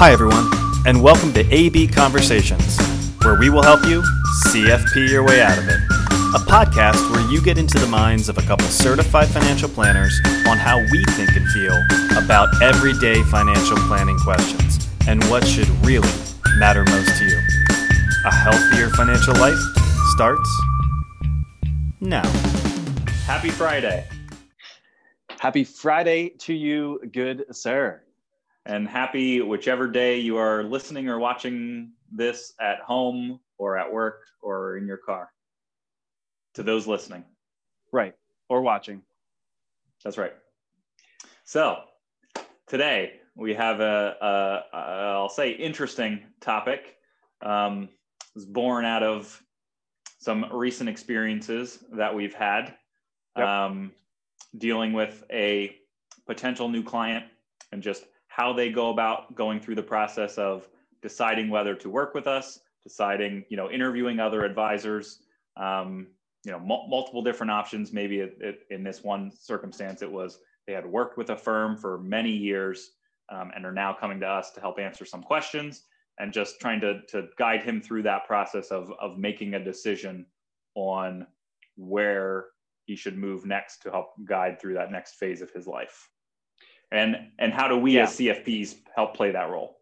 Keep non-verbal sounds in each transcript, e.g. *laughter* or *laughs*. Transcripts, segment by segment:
Hi, everyone, and welcome to AB Conversations, where we will help you CFP your way out of it. A podcast where you get into the minds of a couple certified financial planners on how we think and feel about everyday financial planning questions and what should really matter most to you. A healthier financial life starts now. Happy Friday. Happy Friday to you, good sir. And happy whichever day you are listening or watching this at home or at work or in your car. To those listening. Right. Or watching. That's right. So today we have a, a, a I'll say interesting topic. Um, it was born out of some recent experiences that we've had yep. um, dealing with a potential new client and just how they go about going through the process of deciding whether to work with us, deciding, you know, interviewing other advisors, um, you know, m- multiple different options. Maybe it, it, in this one circumstance, it was they had worked with a firm for many years um, and are now coming to us to help answer some questions and just trying to, to guide him through that process of, of making a decision on where he should move next to help guide through that next phase of his life and and how do we yeah. as cfps help play that role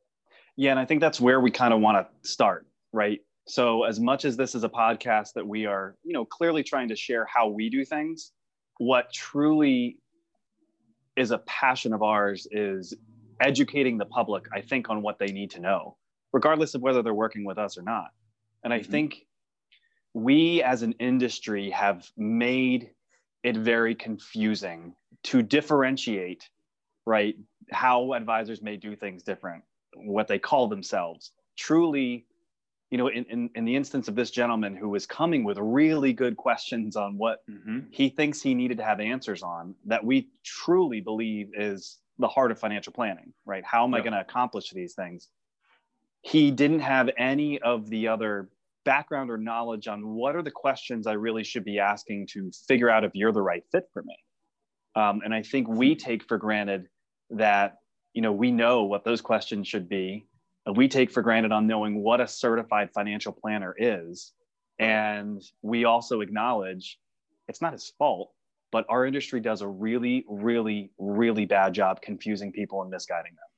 yeah and i think that's where we kind of want to start right so as much as this is a podcast that we are you know clearly trying to share how we do things what truly is a passion of ours is educating the public i think on what they need to know regardless of whether they're working with us or not and i mm-hmm. think we as an industry have made it very confusing to differentiate right? How advisors may do things different, what they call themselves. Truly, you know, in, in, in, the instance of this gentleman who was coming with really good questions on what mm-hmm. he thinks he needed to have answers on, that we truly believe is the heart of financial planning, right? How am I going to accomplish these things? He didn't have any of the other background or knowledge on what are the questions I really should be asking to figure out if you're the right fit for me. Um, and I think we take for granted that you know we know what those questions should be we take for granted on knowing what a certified financial planner is. And we also acknowledge it's not his fault but our industry does a really really really bad job confusing people and misguiding them.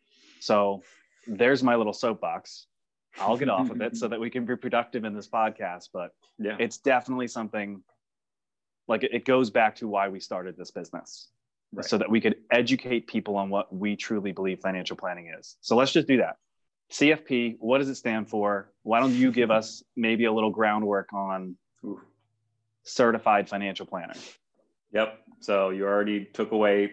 So there's my little soapbox. I'll get off of it so that we can be productive in this podcast but yeah. it's definitely something like it goes back to why we started this business right. so that we could educate people on what we truly believe financial planning is. So let's just do that. CFP, what does it stand for? Why don't you give *laughs* us maybe a little groundwork on certified financial planner? Yep. So you already took away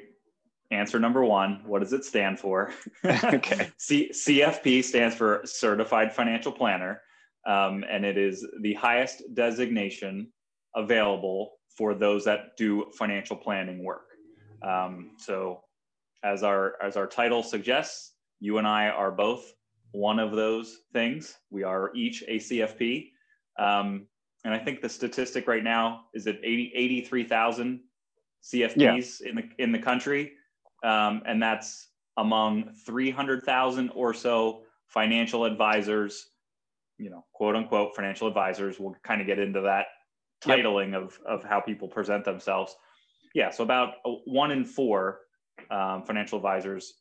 answer number one. What does it stand for? *laughs* okay. *laughs* C- CFP stands for Certified Financial Planner, um, and it is the highest designation available for those that do financial planning work. Um, so, as our as our title suggests, you and I are both one of those things. We are each a CFP, um, and I think the statistic right now is at 80, 83,000 CFPs yeah. in the in the country, um, and that's among 300,000 or so financial advisors. You know, quote unquote financial advisors. We'll kind of get into that titling yep. of of how people present themselves yeah, so about one in four um, financial advisors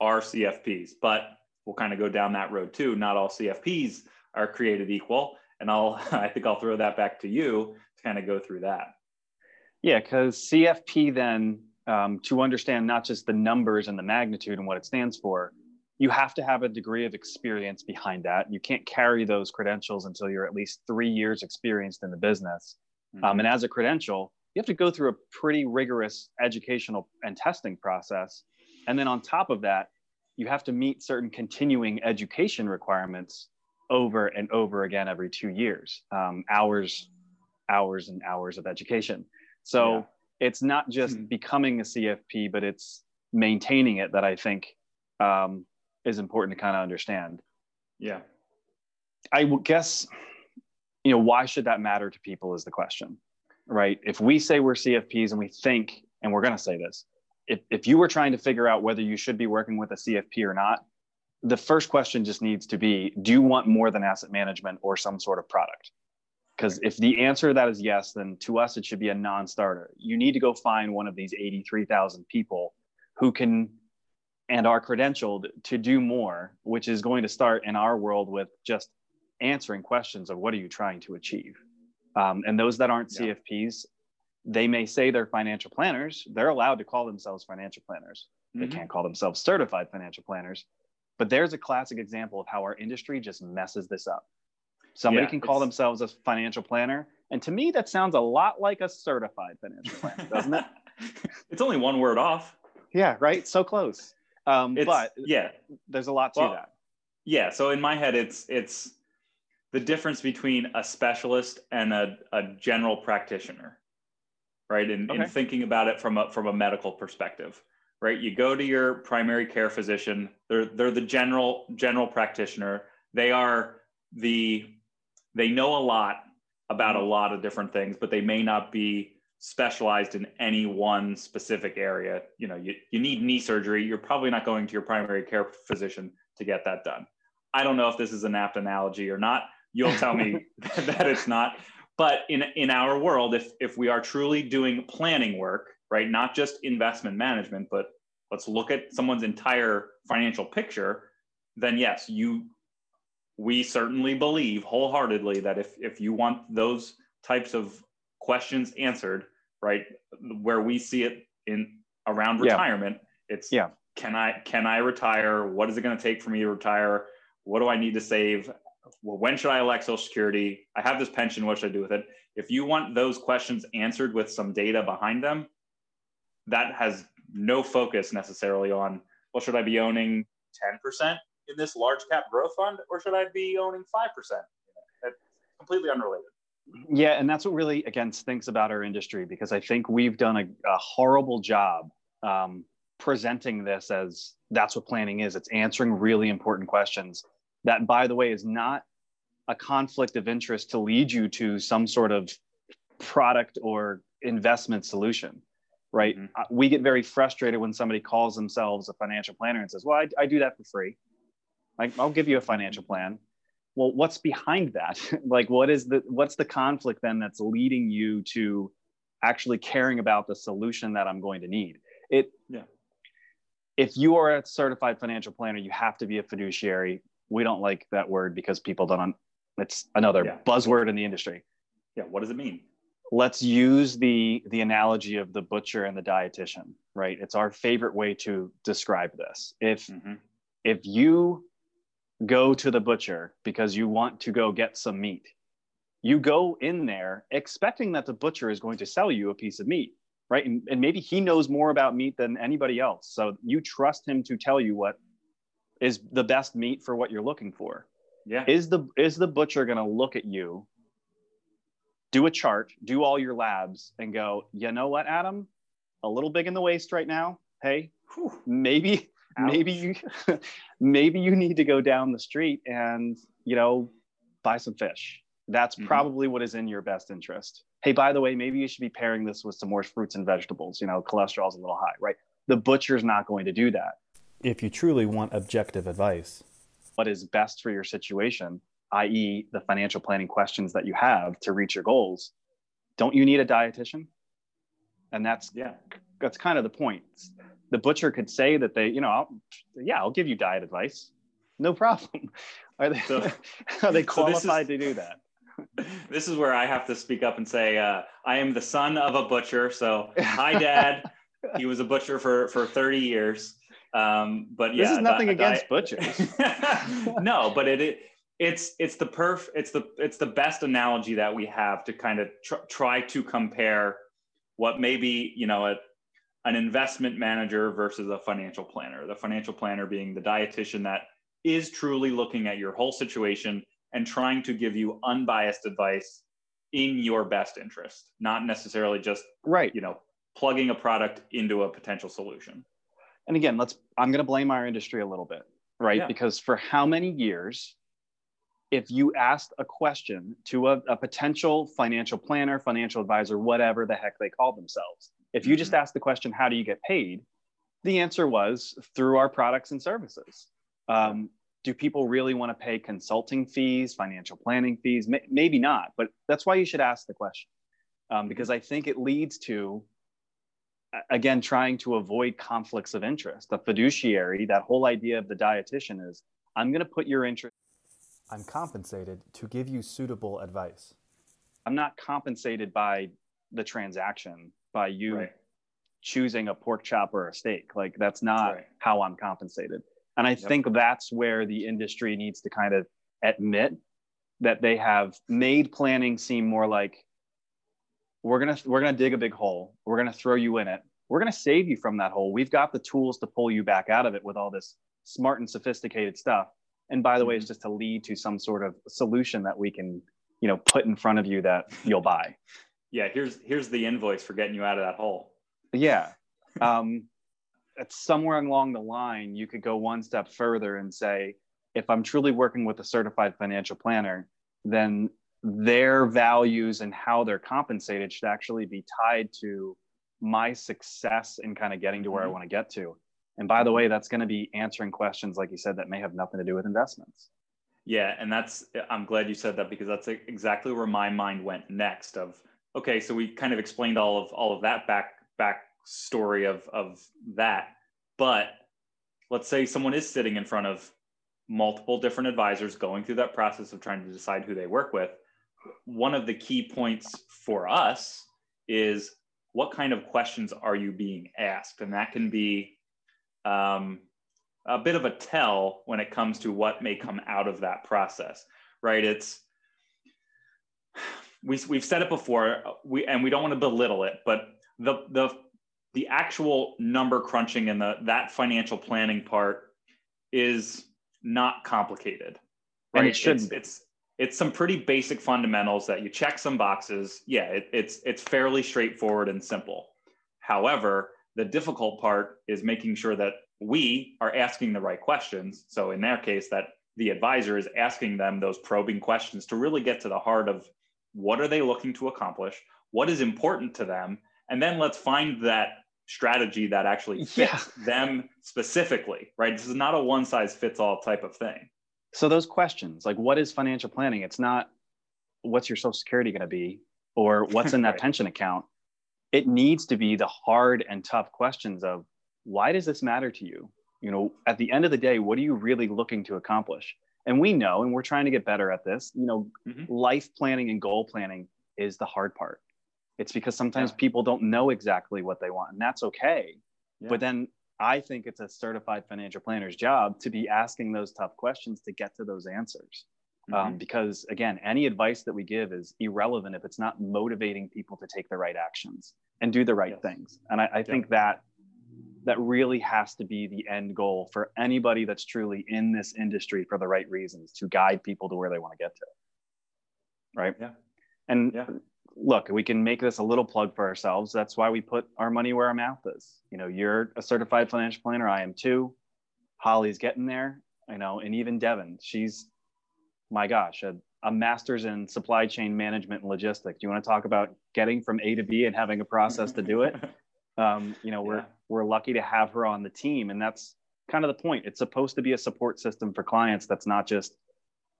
are CFPs, but we'll kind of go down that road too. Not all CFPs are created equal, and I'll *laughs* I think I'll throw that back to you to kind of go through that. Yeah, because CFP then um, to understand not just the numbers and the magnitude and what it stands for, you have to have a degree of experience behind that. You can't carry those credentials until you're at least three years experienced in the business. Mm-hmm. Um, and as a credential, you have to go through a pretty rigorous educational and testing process. And then on top of that, you have to meet certain continuing education requirements over and over again every two years, um, hours, hours and hours of education. So yeah. it's not just hmm becoming a CFP, but it's maintaining it that I think um, is important to kind of understand. Yeah. I would guess, you know, why should that matter to people is the question right? If we say we're CFPs and we think, and we're going to say this, if, if you were trying to figure out whether you should be working with a CFP or not, the first question just needs to be do you want more than asset management or some sort of product? Because if the answer to that is yes then to us it should be a non-starter. You need to go find one of these 83000 people who can and are credentialed to do more which is going to start in our world with just answering questions of what are you trying to achieve um, and those that aren't yeah. cfps they may say they're financial planners they're allowed to call themselves financial planners mm-hmm. they can't call themselves certified financial planners but there's a classic example of how our industry just messes this up. Somebody yeah, can call themselves a financial planner. And to me, that sounds a lot like a certified financial planner, doesn't it? *laughs* *laughs* it's only one word off. Yeah, right. So close. Um, but yeah, there's a lot to well, that. Yeah. So in my head, it's it's the difference between a specialist and a, a general practitioner, right? In, okay. in thinking about it from a from a medical perspective right? You go to your primary care physician. They're they're the general general practitioner. They are the they know a lot about a lot of different things, but they may not be specialized in any one specific area. You know, you, you need knee surgery. You're probably not going to your primary care physician to get that done. I don't know if this is an apt analogy or not. You'll tell me *laughs* *laughs* that it's not. But in in our world, if if we are truly doing planning work, right? Not just investment management, but let's look at someone's entire financial picture, then yes, you we certainly believe wholeheartedly that if if you want those types of questions answered, right, where we see it in around retirement, yeah. it's yeah. can I can I retire? What is it going to take for me to retire? What do I need to save? Well, when should I elect Social Security? I have this pension. What should I do with it? If you want those questions answered with some data behind them, that has no focus necessarily on well should i be owning 10% in this large cap growth fund or should i be owning 5% that's completely unrelated yeah and that's what really again stinks about our industry because i think we've done a, a horrible job um, presenting this as that's what planning is it's answering really important questions that by the way is not a conflict of interest to lead you to some sort of product or investment solution right? Mm-hmm. We get very frustrated when somebody calls themselves a financial planner and says, "Well, I, I do that for free. Like, I'll give you a financial plan." Well, what's behind that? *laughs* like, what is the what's the conflict then that's leading you to actually caring about the solution that I'm going to need? It yeah. If you are a certified financial planner, you have to be a fiduciary. We don't like that word because people don't. It's another yeah. buzzword in the industry. Yeah. What does it mean? let's use the the analogy of the butcher and the dietitian right it's our favorite way to describe this if mm-hmm. if you go to the butcher because you want to go get some meat you go in there expecting that the butcher is going to sell you a piece of meat right and, and maybe he knows more about meat than anybody else so you trust him to tell you what is the best meat for what you're looking for yeah is the is the butcher going to look at you do a chart, do all your labs, and go, you know what, Adam? A little big in the waist right now. Hey, Whew. maybe, Ouch. maybe you, *laughs* maybe you need to go down the street and you know buy some fish. That's mm-hmm. probably what is in your best interest. Hey, by the way, maybe you should be pairing this with some more fruits and vegetables. You know, cholesterol's a little high, right? The butcher's not going to do that. If you truly want objective advice, what is best for your situation i.e., the financial planning questions that you have to reach your goals, don't you need a dietitian? And that's yeah, that's kind of the point. The butcher could say that they, you know, I'll, yeah, I'll give you diet advice, no problem. *laughs* Are they so, *laughs* are they qualified so is, to do that? *laughs* This is where I have to speak up and say uh, I am the son of a butcher. So hi, Dad. he was a butcher for for 30 years. Um, but yeah, this is nothing against butchers. *laughs* no, but it, it it's it's the perf it's the it's the best analogy that we have to kind of tr- try to compare what maybe you know a, an investment manager versus a financial planner. The financial planner being the dietitian that is truly looking at your whole situation and trying to give you unbiased advice in your best interest not necessarily just right. you know plugging a product into a potential solution and again let's i'm going to blame our industry a little bit right yeah. because for how many years if you asked a question to a, a, potential financial planner, financial advisor, whatever the heck they call themselves, if you mm-hmm. just asked the question, how do you get paid? The answer was through our products and services. Um, do people really want to pay consulting fees, financial planning fees? maybe not, but that's why you should ask the question um, because I think it leads to, again, trying to avoid conflicts of interest. The fiduciary, that whole idea of the dietitian is I'm going to put your interest. I'm compensated to give you suitable advice. I'm not compensated by the transaction, by you right. choosing a pork chop or a steak. Like, that's not right. how I'm compensated. And I yep. think that's where the industry needs to kind of admit that they have made planning seem more like we're gonna we're gonna dig a big hole. We're gonna throw you in it. We're gonna save you from that hole. We've got the tools to pull you back out of it with all this smart and sophisticated stuff. And by the way it's mm-hmm. just to lead to some sort of solution that we can you know put in front of you that you'll buy. *laughs* Yeah here's here's the invoice for getting you out of that hole. Yeah. *laughs* Um somewhere along the line you could go one step further and say if i'm truly working with a certified financial planner then their values and how they're compensated should actually be tied to my success in kind of getting to where mm-hmm. I want to get to. And by the way, that's going to be answering questions, like you said, that may have nothing to do with investments. Yeah. And that's, I'm glad you said that because that's exactly where my mind went next of, okay, so we kind of explained all of, all of that back, back story of, of that. But let's say someone is sitting in front of multiple different advisors going through that process of trying to decide who they work with one of the key points for us is what kind of questions are you being asked? And that can be um, a bit of a tell when it comes to what may come out of that process, right? It's, we, we've said it before, we, and we don't want to belittle it, but the, the, the actual number crunching and the, that financial planning part is not complicated. Right? And it shouldn't. It's, it's, it's some pretty basic fundamentals that you check some boxes. Yeah, it, it's it's fairly straightforward and simple. However, the difficult part is making sure that we are asking the right questions. So in their case, that the advisor is asking them those probing questions to really get to the heart of what are they looking to accomplish, what is important to them, and then let's find that strategy that actually fits yeah. them specifically. Right? This is not a one size fits all type of thing so those questions like what is financial planning it's not what's your social security going to be or *laughs* what's in that right. pension account it needs to be the hard and tough questions of why does this matter to you you know at the end of the day what are you really looking to accomplish and we know and we're trying to get better at this you know mm-hmm. life planning and goal planning is the hard part it's because sometimes yeah. people don't know exactly what they want and that's okay yeah. but then I think it's a certified financial planner's job to be asking those tough questions to get to those answers. Um, mm-hmm. Um, because again, any advice that we give is irrelevant if it's not motivating people to take the right actions and do the right yes. things. And I, I think that that really has to be the end goal for anybody that's truly in this industry for the right reasons to guide people to where they want to get to. Right. Yeah. And yeah look, we can make this a little plug for ourselves. That's why we put our money where our mouth is. You know, you're a certified financial planner. I am too. Holly's getting there, you know, and even Devin, she's, my gosh, a, a master's in supply chain management and logistics. You want to talk about getting from A to B and having a process to do it? *laughs* Um, you know, we're, yeah. we're lucky to have her on the team. And that's kind of the point. It's supposed to be a support system for clients that's not just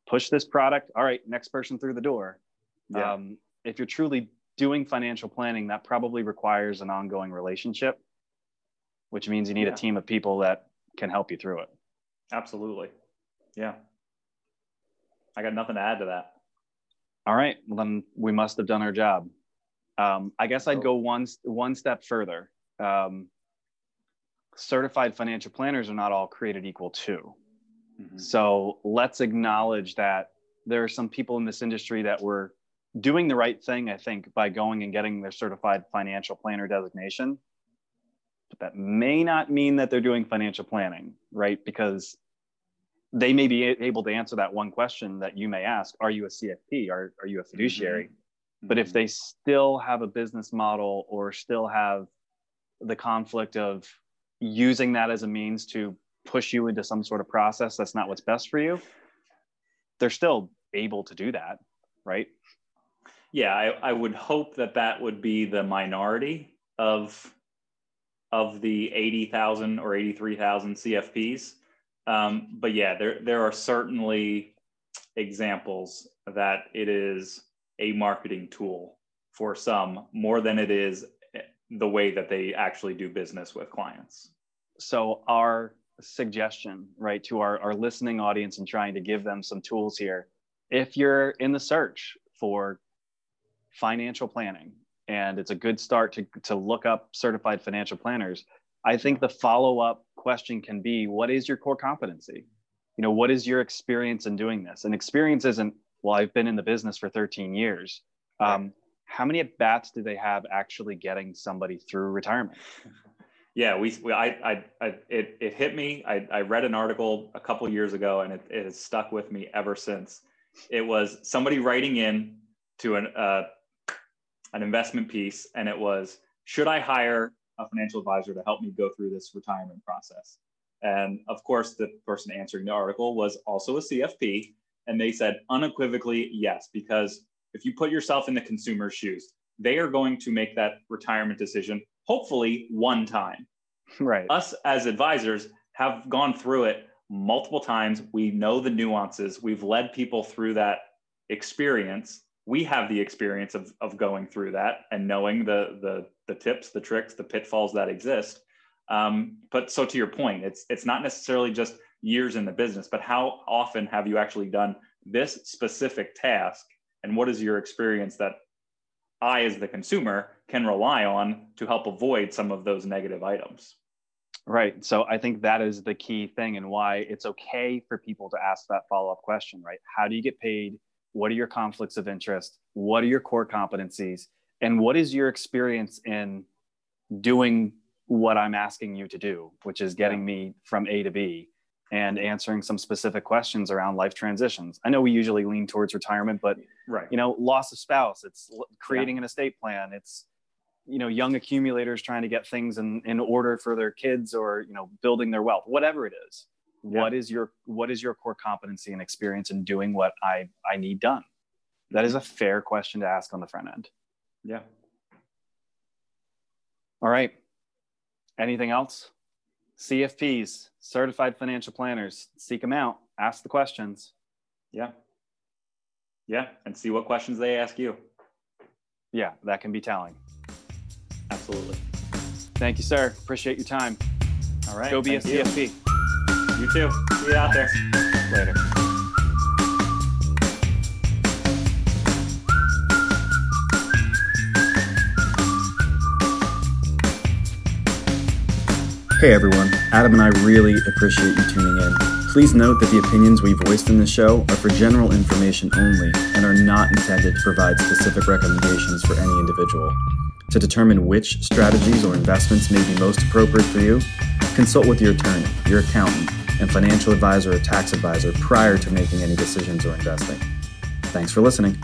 push this product. All right, next person through the door. Yeah. Um, if you're truly doing financial planning, that probably requires an ongoing relationship, which means you need yeah. a team of people that can help you through it. Absolutely. Yeah. I got nothing to add to that. All right. Well, then we must have done our job. Um, I guess I'd go one, one step further. Um, certified financial planners are not all created equal too. Mm-hmm. So let's acknowledge that there are some people in this industry that were doing the right thing, I think, by going and getting their certified financial planner designation. But that may not mean that they're doing financial planning, right? Because they may be able to answer that one question that you may ask Are you a CFP? Are, are you a fiduciary? Mm-hmm. But if mm-hmm. they still have a business model or still have the conflict of using that as a means to push you into some sort of process that's not what's best for you, they're still able to do that, right? Yeah, I, I would hope that that would be the minority of of the 80,000 or 83,000 CFPs. Um, but yeah, there there are certainly examples that it is a marketing tool for some more than it is the way that they actually do business with clients. So our suggestion, right, to our, our listening audience and trying to give them some tools here. If you're in the search for financial planning, and it's a good start to, to look up certified financial planners, I think the follow up question can be what is your core competency? You know, what is your experience in doing this? And experience isn't, well, I've been in the business for 13 years. Um, how many at bats do they have actually getting somebody through retirement? *laughs* Yeah, we, we I, I, I, it, it hit me. I, I read an article a couple years ago and it, it has stuck with me ever since. It was somebody writing in to an, uh, an investment piece and it was, should I hire a financial advisor to help me go through this retirement process. And of course, the person answering the article was also a CFP. And they said unequivocally yes, because if you put yourself in the consumer's shoes, they are going to make that retirement decision, hopefully one time. Right. Us as advisors have gone through it multiple times. We know the nuances. We've led people through that experience we have the experience of, of going through that and knowing the, the, the tips, the tricks, the pitfalls that exist. Um, but so to your point, it's, it's not necessarily just years in the business, but how often have you actually done this specific task? And what is your experience that I, as the consumer, can rely on to help avoid some of those negative items? Right. So I think that is the key thing and why it's okay for people to ask that follow up question, right? How do you get paid? What are your conflicts of interest? What are your core competencies? And what is your experience in doing what i'm asking you to do which is getting me from a to b and answering some specific questions around life transitions? I know we usually lean towards retirement but right. you know loss of spouse it's creating yeah. an estate plan it's you know young accumulators trying to get things in, in order for their kids or you know building their wealth whatever it is what is your what is your core competency and experience in doing what i i need done? That is a fair question to ask on the front end. Yeah. All right. Anything else? Cfps certified financial planners seek them out ask the questions. Yeah. Yeah and see what questions they ask you. Yeah that can be telling. Absolutely. Thank you sir. Appreciate your time. All right go be a cfp you. You too. See you out there. Later. Hey everyone, Adam and I really appreciate you tuning in. Please note that the opinions we voiced in the show are for general information only and are not intended to provide specific recommendations for any individual. To determine which strategies or investments may be most appropriate for you, consult with your attorney, your accountant, and financial advisor or tax advisor prior to making any decisions or investing. Thanks for listening.